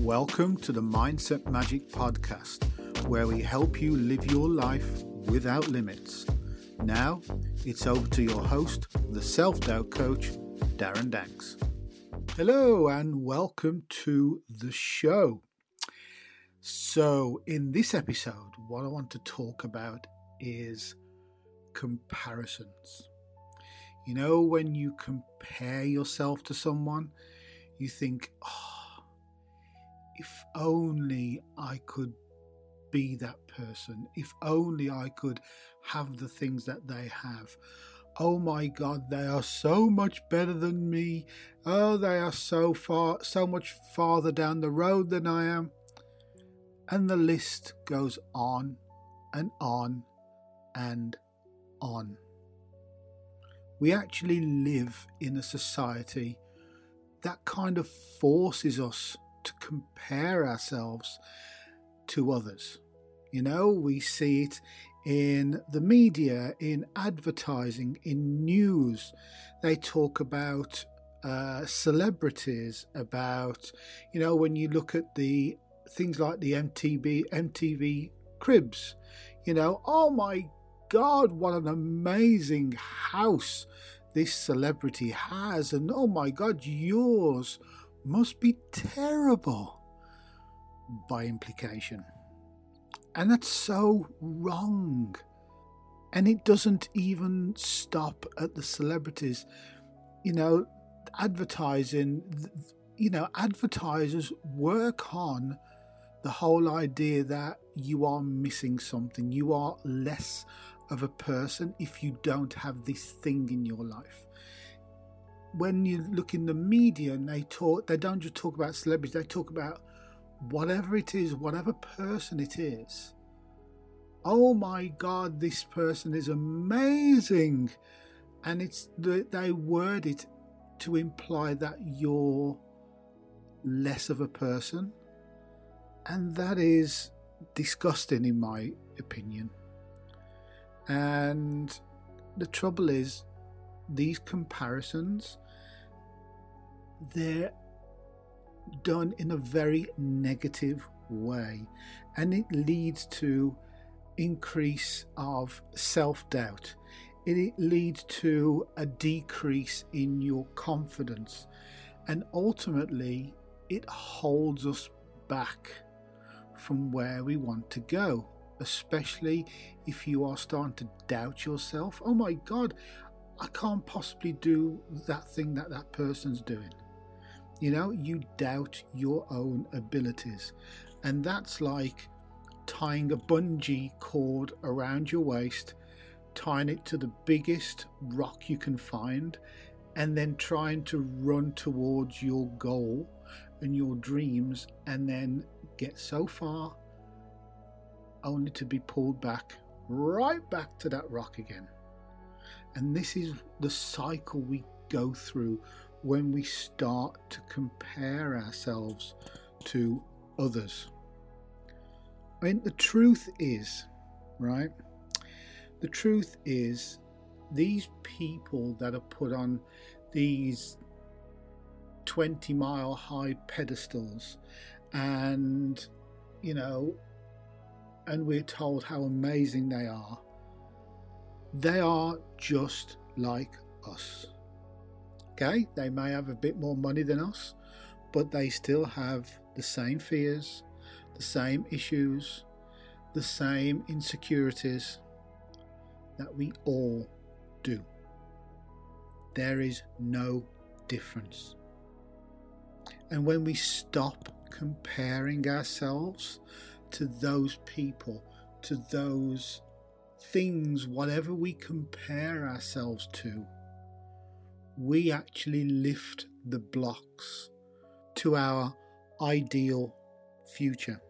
Welcome to the Mindset Magic Podcast, where we help you live your life without limits. Now, it's over to your host, the self doubt coach, Darren Danks. Hello, and welcome to the show. So, in this episode, what I want to talk about is comparisons. You know, when you compare yourself to someone, you think, oh, if only I could be that person, if only I could have the things that they have. Oh my God, they are so much better than me. Oh, they are so far, so much farther down the road than I am. And the list goes on and on and on. We actually live in a society that kind of forces us to compare ourselves to others. You know, we see it in the media, in advertising, in news. They talk about uh, celebrities, about, you know, when you look at the things like the MTV, MTV Cribs, you know, oh my God, what an amazing house this celebrity has. And oh my God, yours must be terrible by implication. And that's so wrong. And it doesn't even stop at the celebrities. You know, advertising, you know, advertisers work on the whole idea that you are missing something, you are less of a person if you don't have this thing in your life. When you look in the media and they talk, they don't just talk about celebrities, they talk about whatever it is, whatever person it is. Oh my God, this person is amazing. And it's they word it to imply that you're less of a person. And that is disgusting, in my opinion. And the trouble is, these comparisons, they're done in a very negative way. And it leads to increase of self-doubt. It leads to a decrease in your confidence. And ultimately, it holds us back from where we want to go especially if you are starting to doubt yourself. Oh my God, I can't possibly do that thing that that person's doing. You know, you doubt your own abilities. And that's like tying a bungee cord around your waist, tying it to the biggest rock you can find, and then trying to run towards your goal and your dreams, and then get so far only to be pulled back, right back to that rock again. And this is the cycle we go through when we start to compare ourselves to others. I mean, the truth is, right? The truth is, these people that are put on these 20 mile high pedestals and, you know, and we're told how amazing they are, they are just like us. Okay, they may have a bit more money than us, but they still have the same fears, the same issues, the same insecurities that we all do. There is no difference. And when we stop comparing ourselves to those people, to those things, whatever we compare ourselves to, we actually lift the blocks to our ideal future.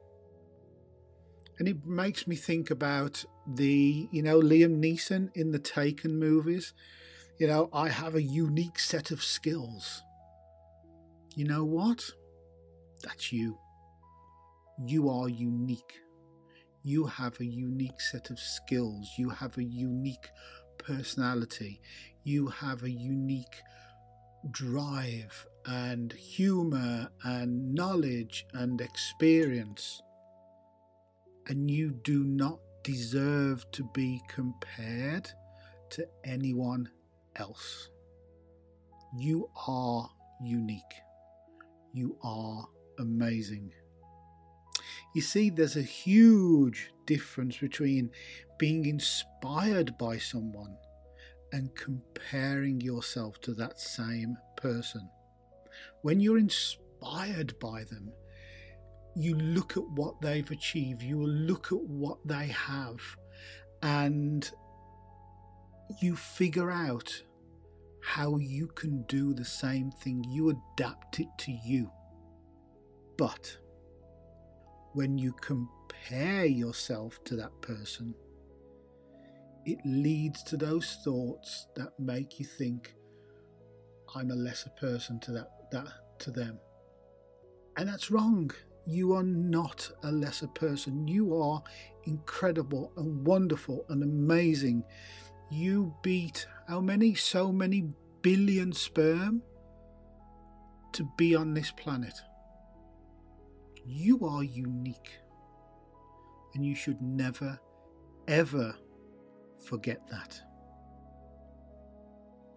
And it makes me think about the, you know, Liam Neeson in the Taken movies. You know, I have a unique set of skills. You know what? That's you. You are unique. You have a unique set of skills. You have a unique personality. You have a unique drive and humor and knowledge and experience. And you do not deserve to be compared to anyone else. You are unique. You are amazing. You see, there's a huge difference between being inspired by someone and comparing yourself to that same person. When you're inspired by them, you look at what they've achieved, you look at what they have, and you figure out how you can do the same thing. You adapt it to you. But when you compare yourself to that person, it leads to those thoughts that make you think, I'm a lesser person to that, that to them. And that's wrong. You are not a lesser person. You are incredible and wonderful and amazing. You beat how many? So many billion sperm to be on this planet. You are unique. And you should never, ever forget that.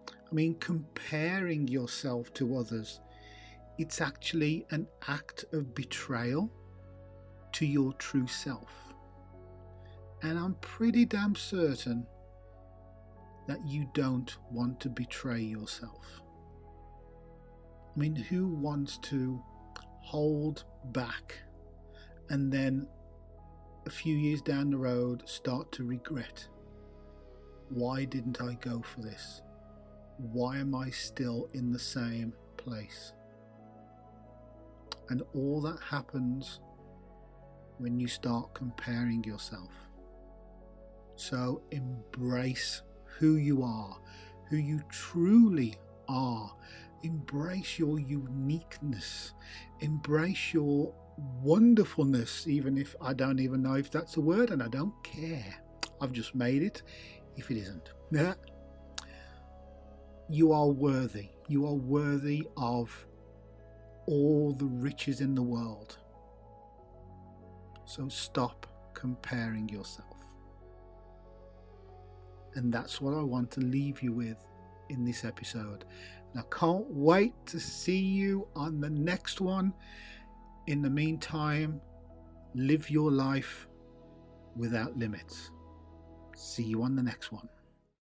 I mean, comparing yourself to others, it's actually an act of betrayal to your true self. And I'm pretty damn certain that you don't want to betray yourself. I mean, who wants to hold back and then a few years down the road start to regret? Why didn't I go for this? Why am I still in the same place? And all that happens when you start comparing yourself. So embrace who you are, who you truly are. Embrace your uniqueness. Embrace your wonderfulness, even if I don't even know if that's a word and I don't care. I've just made it if it isn't. you are worthy. You are worthy of all the riches in the world. So stop comparing yourself. And that's what I want to leave you with in this episode. I can't wait to see you on the next one. In the meantime, live your life without limits. See you on the next one.